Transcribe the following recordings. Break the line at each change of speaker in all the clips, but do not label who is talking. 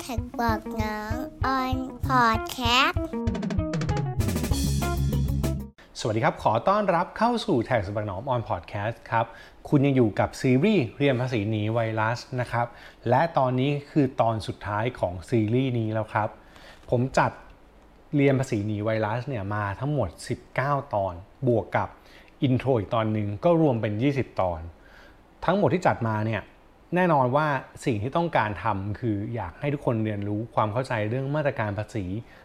TAXBugnoms on Podcastส
วัสดีครับ ขอต้อนรับเข้าสู่ TAXBugnoms on Podcast ครับ คุณยังอยู่กับซีรีส์เรียนภาษีหนีไวรัสนะครับ และตอนนี้คือตอนสุดท้ายของซีรีส์นี้แล้วครับ ผมจัดเรียนภาษีหนีไวรัสเนี่ยมาทั้งหมด 19 ตอน บวกกับ intro อีกตอนหนึ่งก็รวมเป็น 20 ตอน ทั้งหมดที่จัดมาเนี่ย แน่นอนว่าสิ่งที่ต้องการทำคืออยากให้ทุกคนเรียนรู้ความเข้าใจเรื่องมาตรการภาษี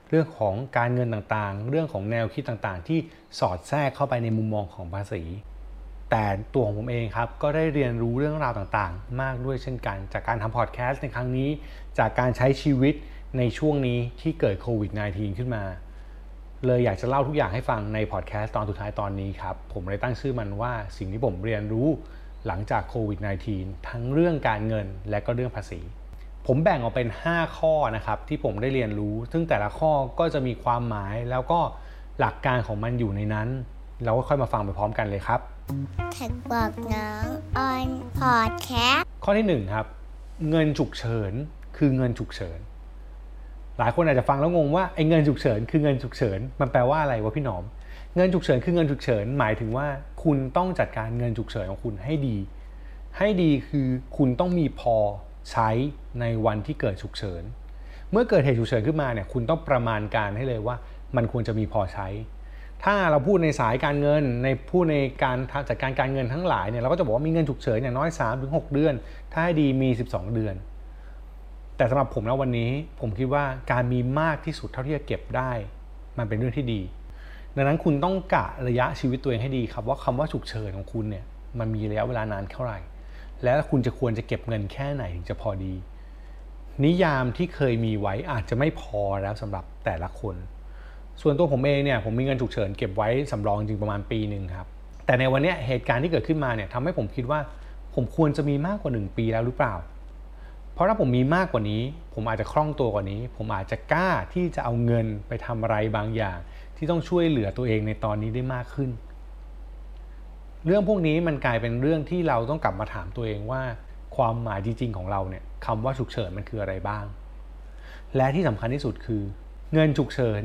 เรื่องของการเงินต่างๆ เรื่องของแนวคิดต่างๆ ที่สอดแทรกเข้าไปในมุมมองของภาษี แต่ตัวของผมเองครับก็ได้เรียนรู้เรื่องราวต่างๆ มากด้วยเช่นกัน จากการทำพอดแคสต์ในครั้งนี้ จากการใช้ชีวิตในช่วงนี้ที่เกิดโควิด -19 ขึ้นมา เลยอยากจะเล่าทุกอย่างให้ฟังในพอดแคสต์ตอนสุดท้ายตอนนี้ครับผมเลยตั้งชื่อมันว่าสิ่งที่ผมเรียนรู้ หลังจากโควิด -19 ทั้งเรื่องการเงินและก็เรื่องภาษี ผมแบ่งออกเป็น 5 ข้อนะครับที่ผมได้เรียนรู้ ซึ่งแต่ละข้อก็จะมีความหมายแล้วก็หลักการของมันอยู่ในนั้น เราก็ค่อยมาฟังไปพร้อมกันเลยครับ
แท็กบอกน้องออนพอดแคสต์
ข้อที่ 1 ครับ เงินฉุกเฉินคือเงินฉุกเฉิน หลายคนอาจจะฟังแล้วงงว่าไอ้เงินฉุกเฉินคือเงินฉุกเฉิน มันแปลว่าอะไรวะพี่หนอม เงินฉุกเฉินคือเงินฉุกเฉินหมายถึงว่าคุณต้องจัดการเงินฉุกเฉินของคุณให้ดี ให้ดีคือคุณต้องมีพอใช้ในวันที่เกิดฉุกเฉิน เมื่อเกิดเหตุฉุกเฉินขึ้นมาเนี่ยคุณต้องประมาณการให้เลยว่ามันควรจะมีพอใช้ ถ้าเราพูดในสายการเงินในพูดในการจัดการการเงินทั้งหลายเนี่ยเราก็จะบอกว่ามีเงินฉุกเฉินอย่างน้อย 3-6 เดือน ถ้าให้ดีมี 12 เดือน แต่สำหรับผมแล้ววันนี้ผมคิดว่าการมีมากที่สุดเท่าที่จะเก็บได้ มันเป็นเรื่องที่ดี ดังนั้นคุณต้องกะระยะชีวิตตัวเองให้ดีครับ ว่าคำว่าฉุกเฉินของคุณเนี่ยมันมีระยะเวลานานเท่าไหร่ และคุณจะควรจะเก็บเงินแค่ไหนถึงจะพอดี นิยามที่เคยมีไว้อาจจะไม่พอแล้วสำหรับแต่ละคน ส่วนตัวผมเองเนี่ยผมมีเงินฉุกเฉินเก็บไว้สำรองจริงประมาณปีหนึ่งครับแต่ในวันนี้เหตุการณ์ที่เกิดขึ้นมาเนี่ยทำให้ผมคิดว่าผมควรจะมีมากกว่า 1 ปีแล้วหรือเปล่า เพราะถ้าผมมีมากกว่านี้ ผมอาจจะคล่องตัวกว่านี้ ผมอาจจะกล้าที่จะเอาเงินไปทำอะไรบางอย่าง ที่ต้องช่วยเหลือตัวเองในตอนนี้ได้มากขึ้น เรื่องพวกนี้มันกลายเป็นเรื่องที่เราต้องกลับมาถามตัวเองว่า ความหมายจริง ๆ ของเราเนี่ยคำว่าฉุกเฉินมันคืออะไรบ้าง และที่สำคัญที่สุดคือ เงินฉุกเฉิน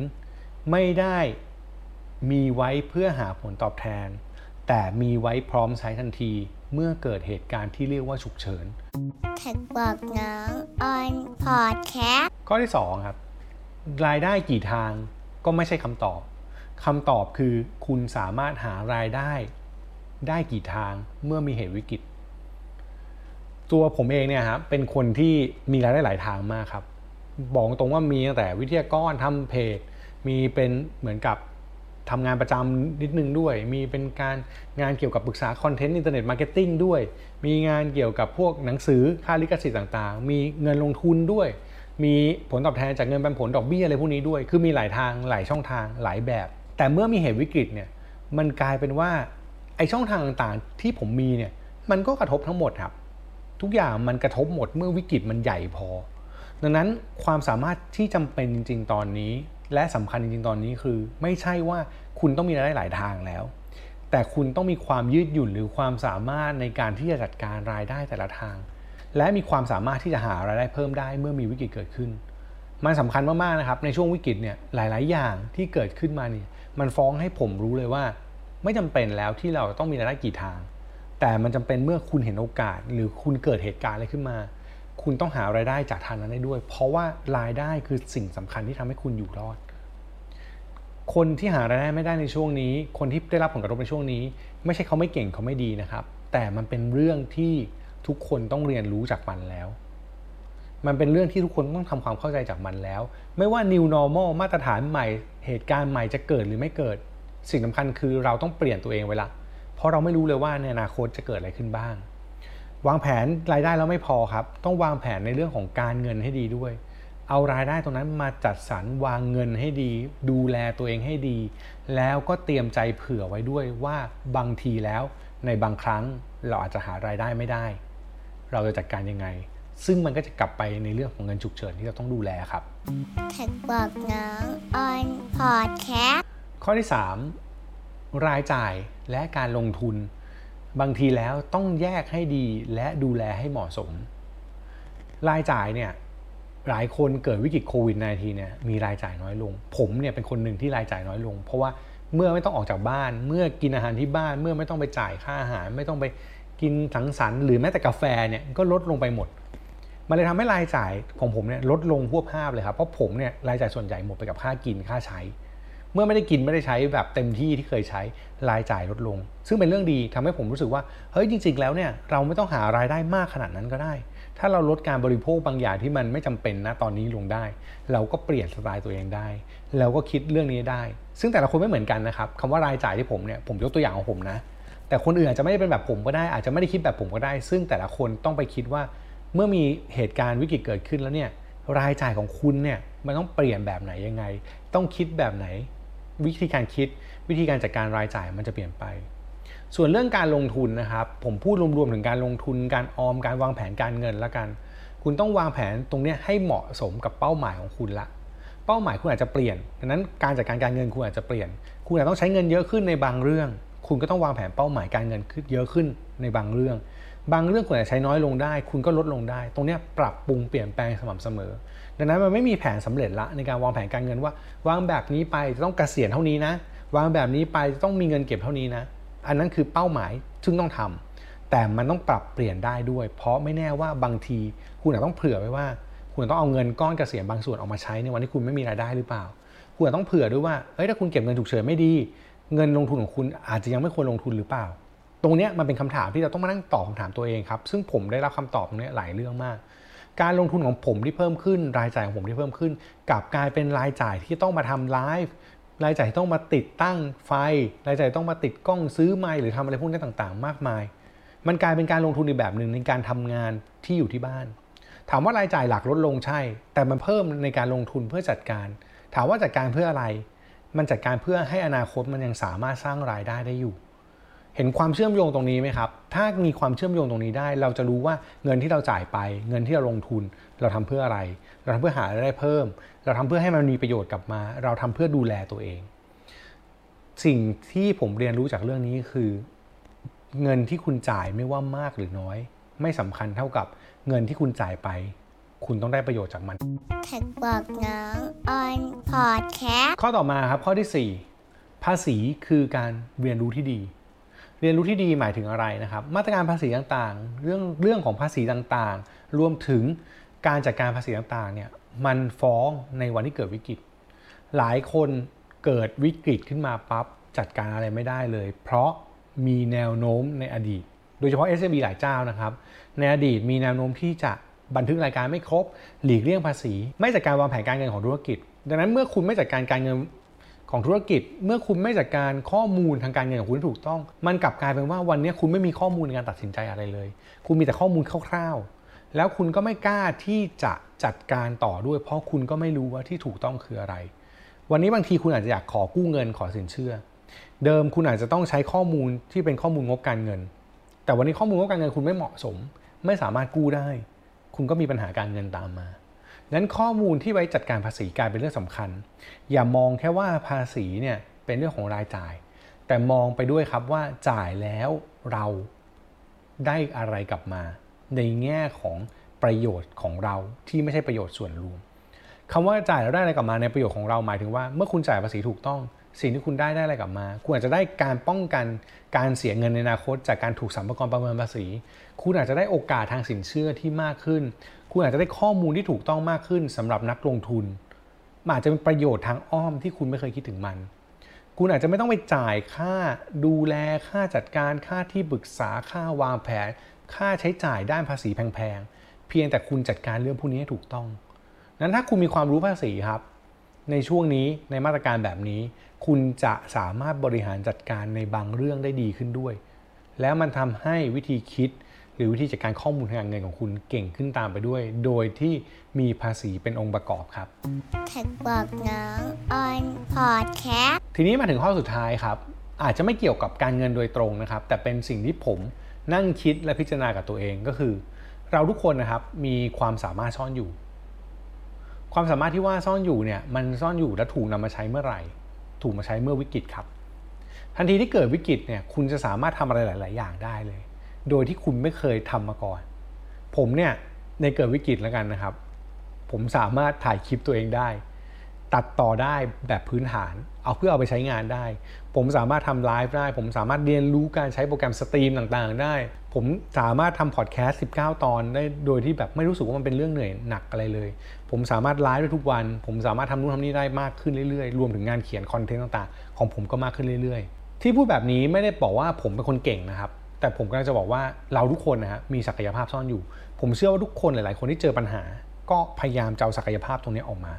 ไม่ได้มีไว้เพื่อหาผลตอบแทน แต่มีไว้พร้อมใช้ทันทีเมื่อเกิดเหตุการณ์ที่เรียกว่าฉุกเฉิน
แท็กบอกน้องออนพอดแคสต์
ข้อที่ 2 ครับ รายได้กี่ทาง ก็ไม่ใช่คำตอบคำตอบคือคุณสามารถหารายได้ได้กี่ทางเมื่อมีเหตุวิกฤต ตัวผมเองเนี่ยครับเป็นคนที่มีรายได้หลายทางมากครับ บอกตรงว่ามีตั้งแต่วิทยากรทำเพจ มีเป็นเหมือนกับทำงานประจำนิดนึงด้วย มีเป็นการงานเกี่ยวกับปรึกษา content internet marketing ด้วย มีงานเกี่ยวกับพวกหนังสือค่าลิขสิทธิ์ต่างๆ มีเงินลงทุนด้วย มีผลตอบแทนจากเงินปันผลดอกเบี้ยอะไรพวกนี้ด้วย คือมีหลายทางหลายช่องทางหลายแบบ แต่เมื่อมีเหตุวิกฤตเนี่ยมันกลายเป็นว่าไอ้ช่องทางต่างๆ ที่ผมมีเนี่ยมันก็กระทบทั้งหมดครับ ทุกอย่างมันกระทบหมดเมื่อวิกฤตมันใหญ่พอ ดังนั้นความสามารถที่จำเป็นจริง ๆ ตอนนี้ และสำคัญจริง ๆ ตอนนี้คือ ไม่ใช่ว่าคุณต้องมีรายได้หลายทางแล้ว แต่คุณต้องมีความยืดหยุ่นหรือความสามารถในการที่จะจัดการรายได้แต่ละทาง และมีความสามารถที่จะหารายได้เพิ่มได้เมื่อมีวิกฤตเกิดขึ้น มันสำคัญมากๆนะครับในช่วงวิกฤตเนี่ยหลาย ๆ อย่างที่เกิดขึ้นมาเนี่ยมันฟ้องให้ผมรู้เลยว่า ไม่จำเป็นแล้วที่เราต้องมีรายได้กี่ทาง แต่มันจำเป็นเมื่อคุณเห็นโอกาส หรือคุณเกิดเหตุการณ์อะไรขึ้นมา คุณต้องหารายได้จากทางนั้นได้ด้วย เพราะว่ารายได้คือสิ่งสำคัญที่ทำให้คุณอยู่รอด คนที่หารายได้ไม่ได้ในช่วงนี้ คนที่ได้รับผลกระทบในช่วงนี้ ไม่ใช่เขาไม่เก่งเขาไม่ดีนะครับ แต่มันเป็นเรื่องที่ ทุกคนต้องเรียนรู้จากมันแล้ว มันเป็นเรื่องที่ทุกคนต้องทำความเข้าใจจากมันแล้ว ไม่ว่า new normal มาตรฐานใหม่ เหตุการณ์ใหม่จะเกิดหรือไม่เกิด สิ่งสำคัญคือเราต้องเปลี่ยนตัวเองไว้ละ เพราะเราไม่รู้เลยว่าในอนาคตจะเกิดอะไรขึ้นบ้าง วางแผนรายได้แล้วไม่พอครับ ต้องวางแผนในเรื่องของการเงินให้ดีด้วยเอารายได้ตรงนั้นมาจัดสรรวางเงินให้ดี ดูแลตัวเองให้ดี แล้วก็เตรียมใจเผื่อไว้ด้วยว่าบางทีแล้วในบางครั้งเราอาจจะหารายได้ไม่ได้ เราจะจัดการยังไง ซึ่งมันก็จะกลับไปในเรื่องของเงินฉุกเฉินที่เราต้องดูแลครับ
แท็กบอกน้องออนพอดแคสต์
ข้อที่ 3 รายจ่ายและการลงทุน บางทีแล้วต้องแยกให้ดีและดูแลให้เหมาะสม รายจ่ายเนี่ยหลายคนเกิดวิกฤตโควิด -19 เนี่ยมีรายจ่ายน้อยลง ผมเนี่ยเป็นคนหนึ่งที่รายจ่ายน้อยลง เพราะว่าเมื่อไม่ต้องออกจากบ้าน เมื่อกินอาหารที่บ้าน เมื่อไม่ต้องไปจ่ายค่าอาหาร ไม่ต้องไป กินสังสรรค์หรือแม้แต่กาแฟเนี่ยก็ลดลงไปหมด มันเลยทำให้รายจ่ายของผมเนี่ยลดลงพวบภาพเลยครับ เพราะผมเนี่ยรายจ่ายส่วนใหญ่หมดไปกับค่ากินค่าใช้ เมื่อไม่ได้กินไม่ได้ใช้แบบเต็มที่ที่เคยใช้รายจ่ายลดลง ซึ่งเป็นเรื่องดีทำให้ผมรู้สึกว่าเฮ้ยจริง ๆ แล้วเนี่ยเราไม่ต้องหารายได้มากขนาดนั้นก็ได้ ถ้าเราลดการบริโภคบางอย่างที่มันไม่จำเป็นนะตอนนี้ลงได้ เราก็เปลี่ยนสไตล์ตัวเองได้เราก็คิดเรื่องนี้ได้ ซึ่งแต่ละคนไม่เหมือนกันนะครับคำว่ารายจ่ายที่ผมเนี่ยผมยกตัวอย่างของผมนะ แต่คนอื่นอาจจะไม่ได้เป็นแบบผมก็ได้ อาจจะไม่ได้คิดแบบผมก็ได้ ซึ่งแต่ละคนต้องไปคิดว่า เมื่อมีเหตุการณ์วิกฤตเกิดขึ้นแล้วเนี่ยรายจ่ายของคุณเนี่ยมันต้องเปลี่ยนแบบไหนยังไง ต้องคิดแบบไหน วิธีการคิดวิธีการจัดการรายจ่ายมันจะเปลี่ยนไป ส่วนเรื่องการลงทุนนะครับ ผมพูดรวมๆถึงการลงทุน การออมการวางแผนการเงินละกัน คุณต้องวางแผนตรงนี้ให้เหมาะสมกับเป้าหมายของคุณละเป้าหมายคุณอาจจะเปลี่ยนดังนั้นการจัดการการเงินคุณอาจจะเปลี่ยน คุณอาจต้องใช้เงินเยอะขึ้นในบางเรื่อง คุณก็ต้องวางแผนเป้าหมายการเงินขึ้นเยอะขึ้นในบางเรื่อง บางเรื่องคุณอาจจะใช้น้อยลงได้ คุณก็ลดลงได้ ตรงนี้ปรับปรุงเปลี่ยนแปลงสม่ำเสมอ ดังนั้นมันไม่มีแผนสำเร็จละในการวางแผนการเงินว่า วางแบบนี้ไปจะต้องเกษียณเท่านี้นะ วางแบบนี้ไปจะต้องมีเงินเก็บเท่านี้นะ อันนั้นคือเป้าหมายซึ่งต้องทำแต่มันต้องปรับเปลี่ยนได้ด้วย เพราะไม่แน่ว่าบางทีคุณอาจต้องเผื่อไว้ว่า คุณต้องเอาเงินก้อนเกษียณบางส่วนออกมาใช้ในวันที่คุณไม่มีรายได้หรือเปล่า คุณอาจต้องเผื่อด้วยว่าเฮ้ยถ้าคุณเก็บเงินฉุกเฉินไม่ดี เงินลงทุนของคุณอาจจะยังไม่ควรลงทุนหรือเปล่า ตรงนี้มันเป็นคำถามที่เราต้องมานั่งตอบคำถามตัวเองครับ ซึ่งผมได้รับคำตอบตรงนี้หลายเรื่องมาก การลงทุนของผมที่เพิ่มขึ้น รายจ่ายของผมที่เพิ่มขึ้นกลับกลายเป็นรายจ่ายที่ต้องมาทำไลฟ์รายจ่ายที่ต้องมาติดตั้งไฟ รายจ่ายต้องมาติดกล้องซื้อไมค์หรือทำอะไรพวกนี้ต่างๆ มากมาย มันกลายเป็นการลงทุนในแบบหนึ่งในการทำงานที่อยู่ที่บ้าน ถามว่ารายจ่ายหลักลดลงใช่ แต่มันเพิ่มในการลงทุนเพื่อจัดการ ถามว่าจัดการเพื่ออะไร มันจัดการเพื่อให้อนาคตมันยังสามารถสร้างรายได้ได้อยู่ เห็นความเชื่อมโยงตรงนี้ไหมครับ ถ้ามีความเชื่อมโยงตรงนี้ได้ เราจะรู้ว่าเงินที่เราจ่ายไป เงินที่เราลงทุน เราทำเพื่ออะไร เราทำเพื่อหารายได้เพิ่ม เราทำเพื่อให้มันมีประโยชน์กลับมา เราทำเพื่อดูแลตัวเอง สิ่งที่ผมเรียนรู้จากเรื่องนี้คือ เงินที่คุณจ่ายไม่ว่ามากหรือน้อย ไม่สำคัญเท่ากับเงินที่คุณจ่ายไป คุณต้องได้ประโยชน์จากมัน
แท็กบอกน้องออนพอดแคสต์
ข้อต่อมาครับข้อที่ 4 ภาษีคือการเรียนรู้ที่ดี เรียนรู้ที่ดีหมายถึงอะไรนะครับ มาตรการภาษีต่างๆ เรื่องเรื่องของภาษีต่างๆ รวมถึงการจัดการภาษีต่างๆเนี่ยมันฟ้องในวันที่เกิดวิกฤต หลายคนเกิดวิกฤตขึ้นมาปั๊บจัดการอะไรไม่ได้เลย เพราะมีแนวโน้มในอดีต โดยเฉพาะ SMB หลายเจ้านะครับ ในอดีตมีแนวโน้มที่จะ บันทึกรายการไม่ครบ หลีกเลี่ยงภาษี ไม่จัดการวางแผนการเงินของธุรกิจ ดังนั้นเมื่อคุณไม่จัดการการเงินของธุรกิจ เมื่อคุณไม่จัดการข้อมูลทางการเงินของคุณถูกต้อง มันกลับกลายเป็นว่าวันนี้คุณไม่มีข้อมูลในการตัดสินใจอะไรเลย คุณมีแต่ข้อมูลคร่าวๆ แล้วคุณก็ไม่กล้าที่จะจัดการต่อด้วย เพราะคุณก็ไม่รู้ว่าที่ถูกต้องคืออะไร วันนี้บางทีคุณอาจจะอยากขอกู้เงินขอสินเชื่อ เดิมคุณอาจจะต้องใช้ข้อมูลที่เป็นข้อมูลงบการเงิน แต่วันนี้ข้อมูลงบการเงินคุณไม่เหมาะสม ไม่สามารถกู้ได้ คุณก็มีปัญหาการเงินตามมานั้นข้อมูลที่ไว้จัดการภาษีกลายเป็นเรื่องสำคัญ อย่ามองแค่ว่าภาษีเนี่ยเป็นเรื่องของรายจ่าย แต่มองไปด้วยครับว่าจ่ายแล้วเราได้อะไรกลับมา ในแง่ของประโยชน์ของเราที่ไม่ใช่ประโยชน์ส่วนรวมคำว่าจ่ายแล้วได้อะไรกลับมาในประโยชน์ของเราหมายถึงว่า เมื่อคุณจ่ายภาษีถูกต้อง สิ่งที่คุณได้ได้อะไรกลับมา คุณอาจจะได้การป้องกันการเสียเงินในอนาคต จากการถูกสัมภาระประเมินภาษี คุณอาจจะได้โอกาสทางสินเชื่อที่มากขึ้น คุณอาจจะได้ข้อมูลที่ถูกต้องมากขึ้นสำหรับนักลงทุนมันอาจจะเป็นประโยชน์ทางอ้อมที่คุณไม่เคยคิดถึงมัน คุณอาจจะไม่ต้องไปจ่ายค่าดูแลค่าจัดการค่าที่ปรึกษาค่าวางแผน ค่าใช้จ่ายด้านภาษีแพงๆเพียงแต่คุณจัดการเรื่องพวกนี้ให้ถูกต้องนั้นถ้าคุณมีความรู้ภาษีครับ ในช่วงนี้ในมาตรการแบบนี้ คุณจะสามารถบริหารจัดการในบางเรื่องได้ดีขึ้นด้วย แล้วมันทำให้วิธีคิดหรือวิธีจัดการข้อมูลทางการเงินของคุณเก่งขึ้นตามไปด้วย โดยที่มีภาษีเป็นองค์ประกอบครับ
แท็กบอกน้องออนพอดแคสต์
ทีนี้มาถึงข้อสุดท้ายครับ อาจจะไม่เกี่ยวกับการเงินโดยตรงนะครับ แต่เป็นสิ่งที่ผมนั่งคิดและพิจารณากับตัวเองก็คือ เราทุกคนนะครับมีความสามารถซ่อนอยู่ ความสามารถที่ว่าซ่อนอยู่เนี่ยมันซ่อนอยู่และถูกนำมาใช้เมื่อไหร่ ถูกมาใช้เมื่อวิกฤตครับ ทันทีที่เกิดวิกฤตเนี่ยคุณจะสามารถทำอะไรหลาย ๆ อย่างได้เลย โดยที่คุณไม่เคยทำมาก่อน ผมเนี่ยในเกิดวิกฤตแล้วกันนะครับผผมสามารถถ่ายคลิปตัวเองได้ ตัดต่อได้แบบพื้นฐาน เอาเพื่อเอาไปใช้งานได้ ผมสามารถทำไลฟ์ได้ ผมสามารถเรียนรู้การใช้โปรแกรมสตรีมต่างๆ ได้ ผมสามารถทำพอดแคสต์ 19 ตอนได้โดยที่แบบไม่รู้สึกว่ามันเป็นเรื่องเหนื่อยหนักอะไรเลย ผมสามารถไลฟ์ได้ทุกวัน ผมสามารถทำนู่นทำนี่ได้มากขึ้นเรื่อยๆ รวมถึงงานเขียนคอนเทนต์ต่างๆ ของผมก็มากขึ้นเรื่อยๆ ที่พูดแบบนี้ไม่ได้บอกว่าผมเป็นคนเก่งนะครับ แต่ผมกำลังจะบอกว่าเราทุกคนนะฮะมีศักยภาพซ่อนอยู่ ผมเชื่อว่าทุกคนหลาย ๆ คนที่เจอปัญหา ก็พยายามจะเอาศักยภาพตรงนี้ออกมา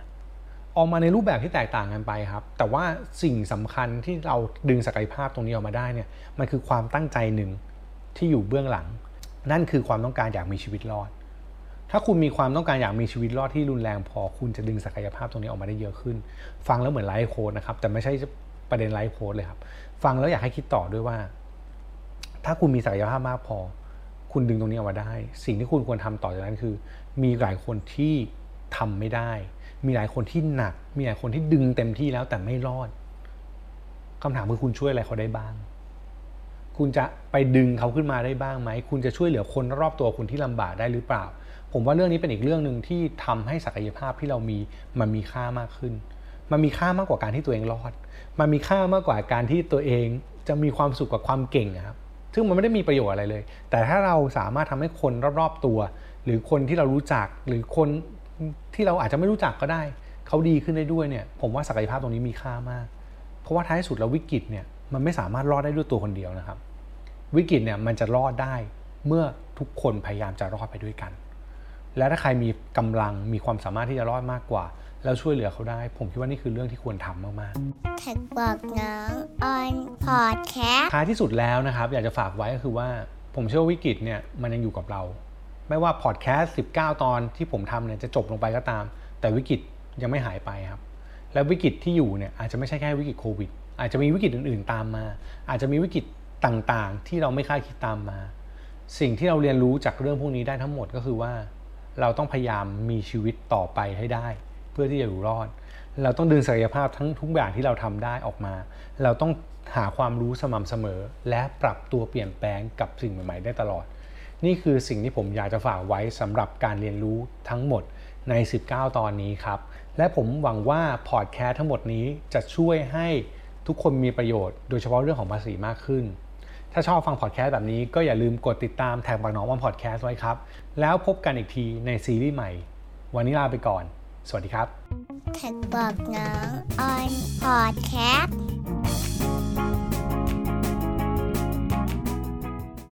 ออกมาในรูปแบบที่แตกต่างกันไปครับ แต่ว่าสิ่งสำคัญที่เราดึงศักยภาพตรงนี้ออกมาได้เนี่ยมันคือความตั้งใจหนึ่งที่อยู่เบื้องหลัง นั่นคือความต้องการอยากมีชีวิตรอด ถ้าคุณมีความต้องการอยากมีชีวิตรอดที่รุนแรงพอ คุณจะดึงศักยภาพตรงนี้ออกมาได้เยอะขึ้น ฟังแล้วเหมือนไลฟ์โค้ดนะครับ แต่ไม่ใช่ประเด็นไลฟ์โค้ดเลยครับ ฟังแล้วอยากให้คิดต่อด้วยว่า ถ้าคุณมีศักยภาพมากพอ คุณดึงตรงนี้ออกมาได้ สิ่งที่คุณควรทำต่อจากนั้นคือ มีหลายคนที่ทำไม่ได้ มีหลายคนที่หนัก มีหลายคนที่ดึงเต็มที่แล้วแต่ไม่รอดคำถามคือคุณช่วยอะไรเขาได้บ้าง คุณจะไปดึงเขาขึ้นมาได้บ้างไหม คุณจะช่วยเหลือคนรอบตัวคุณที่ลำบากได้หรือเปล่า ผมว่าเรื่องนี้เป็นอีกเรื่องหนึ่งที่ทำให้ศักยภาพที่เรามีมันมีค่ามากขึ้น มันมีค่ามากกว่าการที่ตัวเองรอด มันมีค่ามากกว่าการที่ตัวเองจะมีความสุขกับความเก่งครับ ซึ่งมันไม่ได้มีประโยชน์อะไรเลย แต่ถ้าเราสามารถทำให้คนรอบๆตัว หรือคนที่เรารู้จัก หรือคน ที่เราอาจจะไม่รู้จักก็ได้ เขาดีขึ้นได้ด้วยเนี่ย ผมว่าศักยภาพตรงนี้มีค่ามาก เพราะว่าท้ายสุดแล้ววิกฤตเนี่ยมันไม่สามารถรอดได้ด้วยตัวคนเดียวนะครับ วิกฤตเนี่ยมันจะรอดได้เมื่อทุกคนพยายามจะรอดไปด้วยกัน และถ้าใครมีกำลังมีความสามารถที่จะรอดมากกว่า แล้วช่วยเหลือเขาได้ ผมคิดว่านี่คือเรื่องที่ควรทำมากๆ
แท็กบอกน้องออนพอดแคสต์
ท้ายที่สุดแล้วนะครับ อยากจะฝากไว้ก็คือว่าผมเชื่อว่าวิกฤตเนี่ยมันยังอยู่กับเรา ไม่ว่าพอดแคสต์19 ตอนที่ผมทำเนี่ยจะจบลงไปก็ตาม แต่วิกฤตยังไม่หายไปครับ และวิกฤตที่อยู่เนี่ยอาจจะไม่ใช่แค่วิกฤตโควิด อาจจะมีวิกฤตอื่นๆตามมา อาจจะมีวิกฤตต่างๆ ที่เราไม่คาดคิดตามมา สิ่งที่เราเรียนรู้จากเรื่องพวกนี้ได้ทั้งหมดก็คือว่า เราต้องพยายามมีชีวิตต่อไปให้ได้ เพื่อที่จะอยู่รอด เราต้องดึงศักยภาพทั้งทุกอย่างที่เราทำได้ออกมา เราต้องหาความรู้สม่ำเสมอ และปรับตัวเปลี่ยนแปลงกับสิ่งใหม่ๆได้ตลอด นี่คือสิ่งที่ผมอยากจะฝากไว้สำหรับการเรียนรู้ทั้งหมดใน 19 ตอนนี้ครับ และผมหวังว่าพอดแคสต์ทั้งหมดนี้จะช่วยให้ทุกคนมีประโยชน์โดยเฉพาะเรื่องของภาษีมากขึ้น ถ้าชอบฟังพอดแคสต์แบบนี้ก็อย่าลืมกดติดตาม TAXBugnoms on Podcast ไว้ครับ แล้วพบกันอีกทีในซีรีส์ใหม่ วันนี้ลาไปก่อน สวัสดีครับ
แท็กบอกน้องออนพอดแคสต์